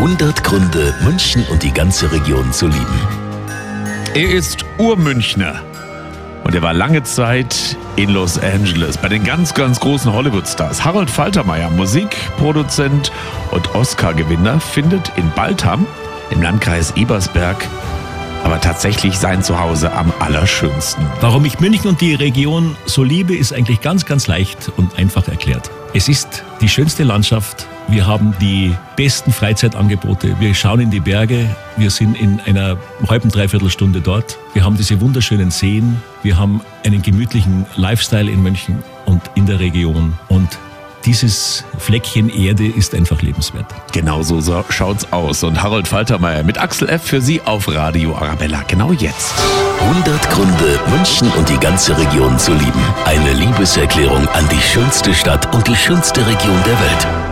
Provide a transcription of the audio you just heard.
100 Gründe, München und die ganze Region zu lieben. Er ist Urmünchner. Und er war lange Zeit in Los Angeles bei den ganz, ganz großen Hollywood-Stars. Harold Faltermeier, Musikproduzent und Oscar-Gewinner, findet in Baltham im Landkreis Ebersberg aber tatsächlich sein Zuhause am allerschönsten. Warum ich München und die Region so liebe, ist eigentlich ganz, ganz leicht und einfach erklärt. Es ist die schönste Landschaft. Wir haben die besten Freizeitangebote. Wir schauen in die Berge. Wir sind in einer halben, dreiviertel Stunde dort. Wir haben diese wunderschönen Seen. Wir haben einen gemütlichen Lifestyle in München und in der Region. Und dieses Fleckchen Erde ist einfach lebenswert. Genau so schaut's aus. Und Harold Faltermeier mit Axel F. für Sie auf Radio Arabella. Genau jetzt. 100 Gründe, München und die ganze Region zu lieben. Eine Liebeserklärung an die schönste Stadt und die schönste Region der Welt.